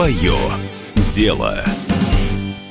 Свое дело.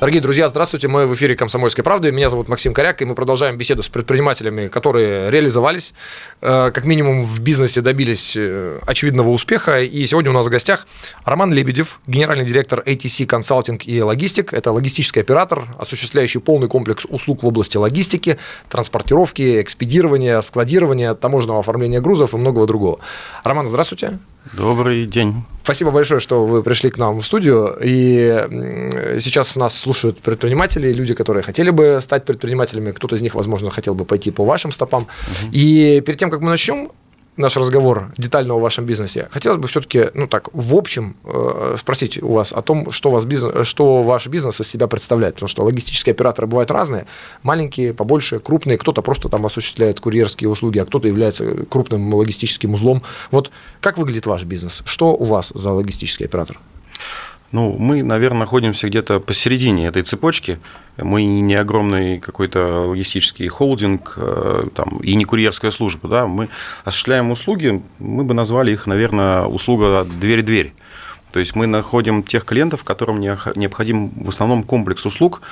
Дорогие друзья, здравствуйте. Мы в эфире «Комсомольской правды». Меня зовут Максим Коряк, и мы продолжаем беседу с предпринимателями, которые реализовались, э, как минимум в бизнесе добились э, очевидного успеха. И сегодня у нас в гостях Роман Лебедев, генеральный директор ATC Консалтинг и Логистик. Это логистический оператор, осуществляющий полный комплекс услуг в области логистики, транспортировки, экспедирования, складирования, таможенного оформления грузов и многого другого. Роман, здравствуйте. Добрый день. Спасибо большое, что вы пришли к нам в студию. И сейчас нас слушают предприниматели, люди, которые хотели бы стать предпринимателями. Кто-то из них, возможно, хотел бы пойти по вашим стопам. Угу. И перед тем, как мы начнем, наш разговор детально о вашем бизнесе, хотелось бы все-таки, ну так, в общем э, спросить у вас о том, что, вас бизнес, что ваш бизнес из себя представляет. Потому что логистические операторы бывают разные. Маленькие, побольше, крупные. Кто-то просто там осуществляет курьерские услуги, а кто-то является крупным логистическим узлом. Вот как выглядит ваш бизнес? Что у вас за логистический оператор? Ну, мы, наверное, находимся где-то посередине этой цепочки. Мы не огромный какой-то логистический холдинг э, там, и не курьерская служба. Да? Мы осуществляем услуги, мы бы назвали их, наверное, услуга дверь-дверь. То есть мы находим тех клиентов, которым необходим в основном комплекс услуг,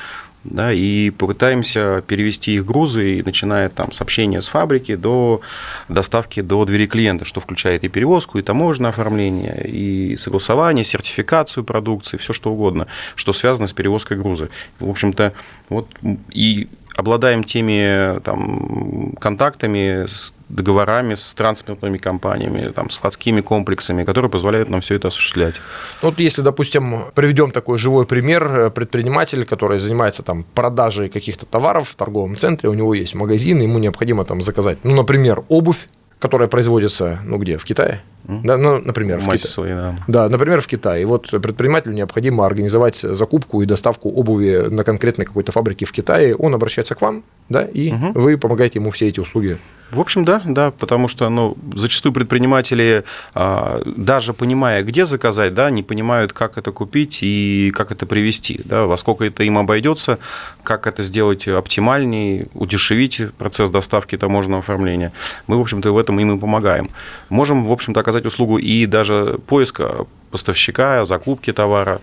да, и попытаемся перевести их грузы, начиная там с общения с фабрики до доставки до двери клиента, что включает и перевозку, и таможенное оформление, и согласование, сертификацию продукции, все что угодно, что связано с перевозкой груза. В общем-то, вот и обладаем теми там, контактами, договорами с транспортными компаниями, там, складскими комплексами, которые позволяют нам все это осуществлять. Ну, вот если, допустим, приведем такой живой пример, предприниматель, который занимается там, продажей каких-то товаров в торговом центре, у него есть магазин, ему необходимо там заказать, ну, например, обувь, которая производится, ну где, в Китае? Да, ну, например, в, в Китае. Свои, да. да, например, в Китае. И вот предпринимателю необходимо организовать закупку и доставку обуви на конкретной какой-то фабрике в Китае. Он обращается к вам, да, и угу. вы помогаете ему все эти услуги. В общем, да, да, потому что ну, зачастую предприниматели, а, даже понимая, где заказать, да, не понимают, как это купить и как это привести, да, во сколько это им обойдется, как это сделать оптимальнее, удешевить процесс доставки таможенного оформления. Мы, в общем-то, в этом им и помогаем. Можем, в общем-то, оказать услугу и даже поиска поставщика, закупки товара.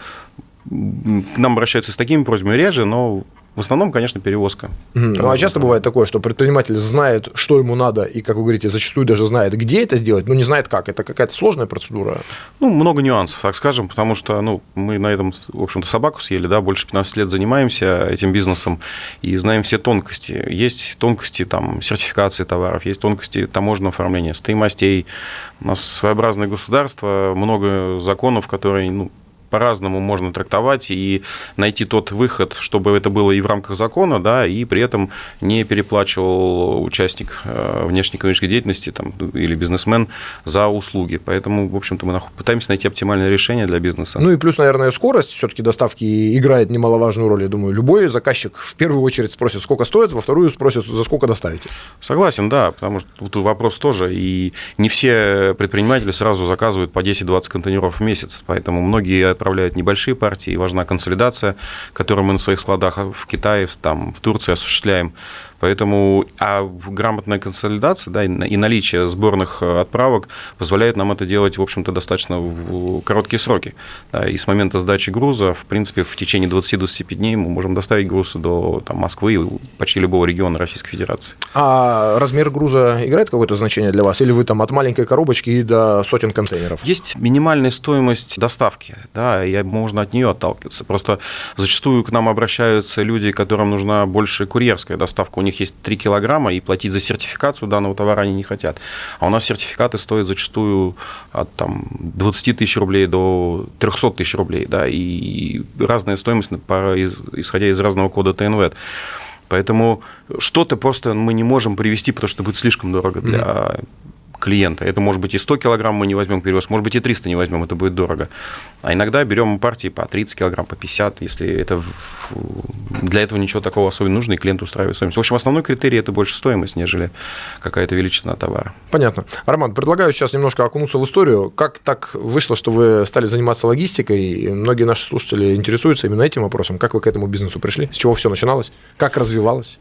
К нам обращаются с такими просьбами реже, но в основном, конечно, перевозка. Ну, а часто бывает такое, что предприниматель знает, что ему надо, и, как вы говорите, зачастую даже знает, где это сделать, но не знает как. Это какая-то сложная процедура? Ну, много нюансов, так скажем, потому что ну, мы на этом, в общем-то, собаку съели, да, больше 15 лет занимаемся этим бизнесом и знаем все тонкости. Есть тонкости там, сертификации товаров, есть тонкости таможенного оформления, стоимостей. У нас своеобразное государство, много законов, которые ну, по-разному можно трактовать и найти тот выход, чтобы это было и в рамках закона, да, и при этом не переплачивал участник э, внешнеэкономической деятельности там, или бизнесмен за услуги. Поэтому, в общем-то, мы пытаемся найти оптимальное решение для бизнеса. Ну и плюс, наверное, скорость все-таки доставки играет немаловажную роль. Я думаю, любой заказчик в первую очередь спросит, сколько стоит, во вторую спросит, за сколько доставите. Согласен, да, потому что тут вопрос тоже. И не все предприниматели сразу заказывают по 10-20 контейнеров в месяц. Поэтому многие отправляют небольшие партии, и важна консолидация, которую мы на своих складах в Китае, там, в Турции осуществляем. Поэтому а грамотная консолидация да, и наличие сборных э, отправок позволяет нам это делать, в общем-то, достаточно в короткие сроки. Да, и с момента сдачи груза, в принципе, в течение 20-25 дней мы можем доставить груз до там, Москвы и почти любого региона Российской Федерации. А размер груза играет какое-то значение для вас? Или вы там от маленькой коробочки и до сотен контейнеров? Есть минимальная стоимость доставки, да, и можно от нее отталкиваться. Просто зачастую к нам обращаются люди, которым нужна больше курьерская доставка. У них есть 3 килограмма, и платить за сертификацию данного товара они не хотят. А у нас сертификаты стоят зачастую от там, 20 тысяч рублей до 300 тысяч рублей, да, и разная стоимость, исходя из разного кода ТНВ. Поэтому что-то просто мы не можем привести, потому что будет слишком дорого для клиента. Это может быть и 100 килограмм мы не возьмем перевоз, может быть и 300 не возьмем, это будет дорого. А иногда берем партии по 30 килограмм, по 50, если это для этого ничего такого особо не нужно, и клиент устраивает стоимость. В общем, основной критерий – это больше стоимость, нежели какая-то величина товара. Понятно. Роман, предлагаю сейчас немножко окунуться в историю. Как так вышло, что вы стали заниматься логистикой? И многие наши слушатели интересуются именно этим вопросом. Как вы к этому бизнесу пришли? С чего все начиналось? Как развивалось?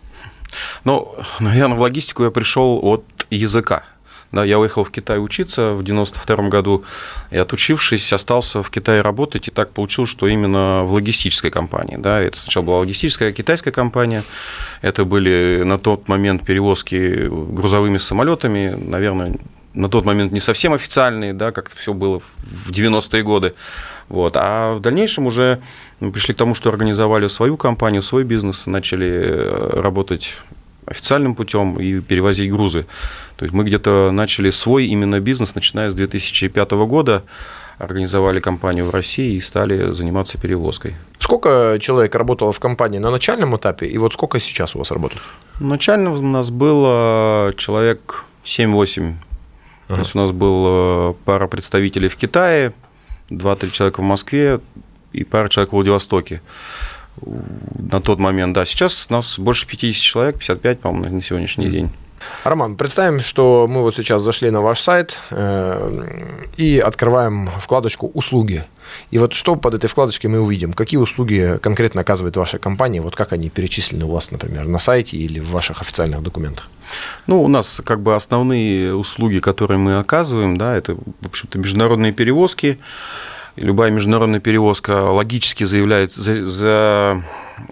Ну, наверное, в логистику я пришел от языка Да, я уехал в Китай учиться в 92 году, и отучившись, остался в Китае работать, и так получилось, что именно в логистической компании. Да, это сначала была логистическая китайская компания, это были на тот момент перевозки грузовыми самолетами, наверное, на тот момент не совсем официальные, да, как все было в 90-е годы. Вот. А в дальнейшем уже пришли к тому, что организовали свою компанию, свой бизнес, начали э, работать официальным путем и перевозить грузы. То есть мы где-то начали свой именно бизнес, начиная с 2005 года, организовали компанию в России и стали заниматься перевозкой. Сколько человек работало в компании на начальном этапе, и вот сколько сейчас у вас работает? Начально у нас было человек 7-8. Ага. То есть у нас было пара представителей в Китае, 2-3 человека в Москве и пара человек в Владивостоке на тот момент, да. Сейчас у нас больше 50 человек, 55, по-моему, на сегодняшний день. Роман, представим, что мы вот сейчас зашли на ваш сайт э, и открываем вкладочку «Услуги». И вот что под этой вкладочкой мы увидим? Какие услуги конкретно оказывает ваша компания? Вот как они перечислены у вас, например, на сайте или в ваших официальных документах? Ну, у нас как бы основные услуги, которые мы оказываем, да, это, в общем-то, международные перевозки, любая международная перевозка логически заявляет, за,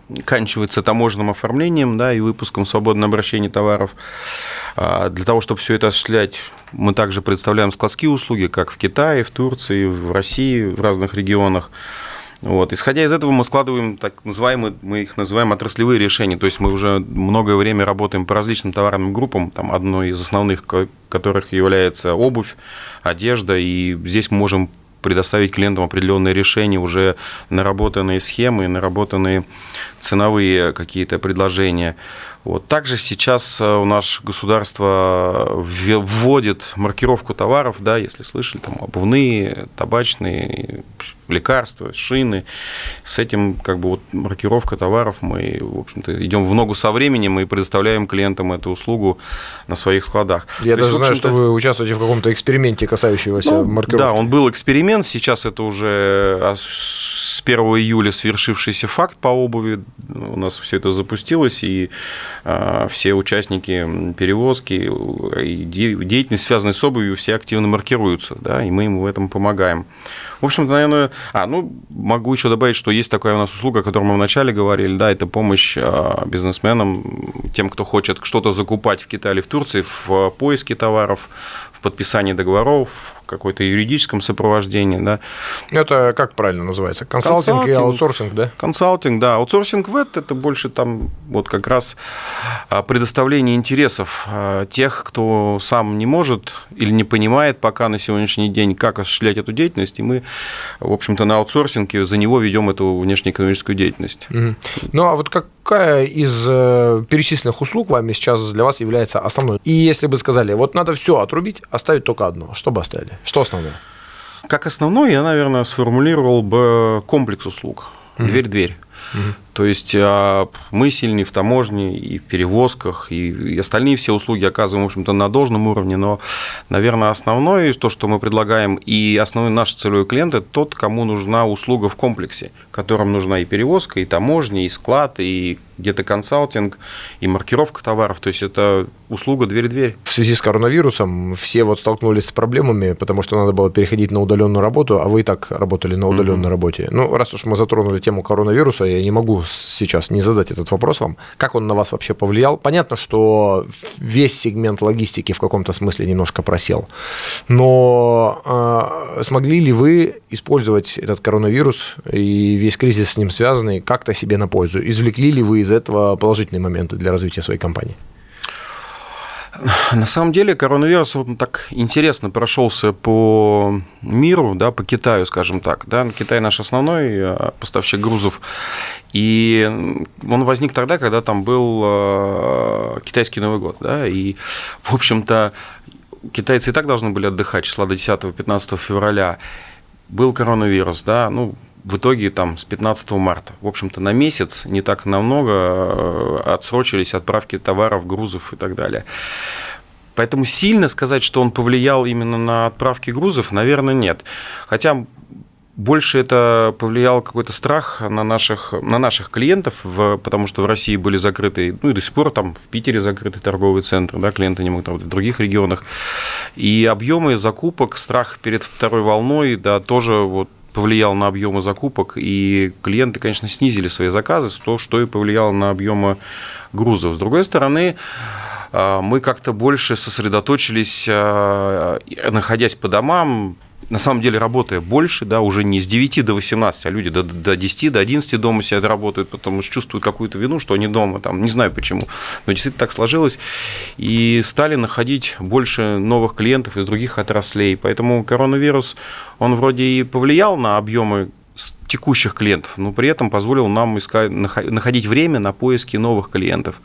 заканчивается таможенным оформлением да, и выпуском свободного обращения товаров. А для того, чтобы все это осуществлять, мы также представляем складские услуги, как в Китае, в Турции, в России, в разных регионах. Вот. Исходя из этого, мы складываем так называемые, мы их называем отраслевые решения. То есть мы уже многое время работаем по различным товарным группам. Там одной из основных которых является обувь, одежда. И здесь мы можем предоставить клиентам определенные решения, уже наработанные схемы, наработанные ценовые какие-то предложения. Вот. Также сейчас э, у нас государство вводит маркировку товаров, да, если слышали, там обувные, табачные, лекарства, шины. С этим как бы вот маркировка товаров мы, в общем-то, идем в ногу со временем и предоставляем клиентам эту услугу на своих складах. Я То даже есть, знаю, что вы участвуете в каком-то эксперименте, касающегося ну, маркировки. Да, он был эксперимент, сейчас это уже с 1 июля свершившийся факт по обуви. У нас все это запустилось, и а, все участники перевозки и деятельность, связанная с обувью, все активно маркируются, да, и мы им в этом помогаем. В общем-то, наверное, а, ну, могу еще добавить, что есть такая у нас услуга, о которой мы вначале говорили, да, это помощь а, бизнесменам, тем, кто хочет что-то закупать в Китае или в Турции, в поиске товаров, подписании договоров, какой-то юридическом сопровождении, да. Это как правильно называется? Консалтинг, консалтинг и аутсорсинг, да? Консалтинг, да. Аутсорсинг в это, это больше там вот как раз а, предоставление интересов а, тех, кто сам не может или не понимает пока на сегодняшний день, как осуществлять эту деятельность, и мы, в общем-то, на аутсорсинге за него ведем эту внешнеэкономическую деятельность. Угу. Ну, а вот какая из э, перечисленных услуг вами сейчас для вас является основной? И если бы сказали, вот надо все отрубить, оставить только одно, что бы оставили? Что основное? Как основное, я, наверное, сформулировал бы комплекс услуг. Дверь-дверь. Угу. То есть а, мы сильны в таможне и в перевозках, и остальные все услуги оказываем, в общем-то, на должном уровне, но, наверное, основное, то, что мы предлагаем, и основной наш целевой клиент – это тот, кому нужна услуга в комплексе, которым нужна и перевозка, и таможня, и склад, и где-то консалтинг и маркировка товаров. То есть это услуга дверь-дверь. В связи с коронавирусом все вот столкнулись с проблемами, потому что надо было переходить на удаленную работу, а вы и так работали на удаленной mm-hmm. работе. Ну, раз уж мы затронули тему коронавируса, я не могу сейчас не задать этот вопрос вам. Как он на вас вообще повлиял? Понятно, что весь сегмент логистики в каком-то смысле немножко просел. Но э, смогли ли вы использовать этот коронавирус и весь кризис с ним связанный как-то себе на пользу? Извлекли ли вы из этого положительные моменты для развития своей компании? На самом деле коронавирус он так интересно прошелся по миру, да, по Китаю, скажем так. Да. Китай наш основной э, поставщик грузов. И он возник тогда, когда там был э, китайский Новый год. Да, и, в общем-то, китайцы и так должны были отдыхать числа до 10-15 февраля. Был коронавирус, да, ну, в итоге там с 15 марта. В общем-то, на месяц, не так намного, э, отсрочились отправки товаров, грузов и так далее. Поэтому сильно сказать, что он повлиял именно на отправки грузов, наверное, нет. Хотя больше это повлиял какой-то страх на наших, на наших клиентов, в, потому что в России были закрыты, ну и до сих пор там в Питере закрыты торговые центры, да, клиенты не могут работать в других регионах. И объемы закупок, страх перед второй волной, да, тоже вот повлиял на объемы закупок, и клиенты, конечно, снизили свои заказы, то, что и повлияло на объемы грузов. С другой стороны, а, мы как-то больше сосредоточились, а, находясь по домам, на самом деле работая больше, да, уже не с 9 до 18, а люди до, до 10, до 11 дома сидят, работают, потому что чувствуют какую-то вину, что они дома, там, не знаю почему, но действительно так сложилось, и стали находить больше новых клиентов из других отраслей, поэтому коронавирус, он вроде и повлиял на объемы текущих клиентов, но при этом позволил нам искать, находить время на поиски новых клиентов.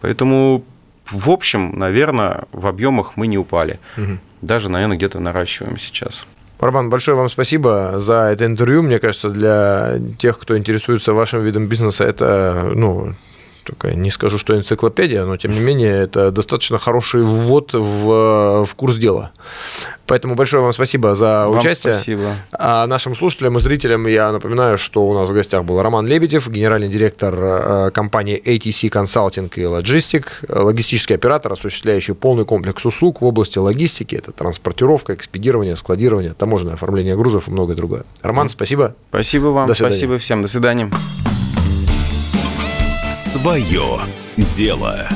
Поэтому в общем, наверное, в объемах мы не упали. Угу. Даже, наверное, где-то наращиваем сейчас. Роман, большое вам спасибо за это интервью. Мне кажется, для тех, кто интересуется вашим видом бизнеса, это ну, такая, не скажу, что энциклопедия, но тем не менее это достаточно хороший ввод в, в курс дела. Поэтому большое вам спасибо за вам участие. Спасибо. А нашим слушателям и зрителям я напоминаю, что у нас в гостях был Роман Лебедев, генеральный директор э, компании ATC Consulting и Logistic, логистический оператор, осуществляющий полный комплекс услуг в области логистики. Это транспортировка, экспедирование, складирование, таможенное оформление грузов и многое другое. Роман, спасибо. Спасибо вам. Спасибо всем. До свидания. Свое дело.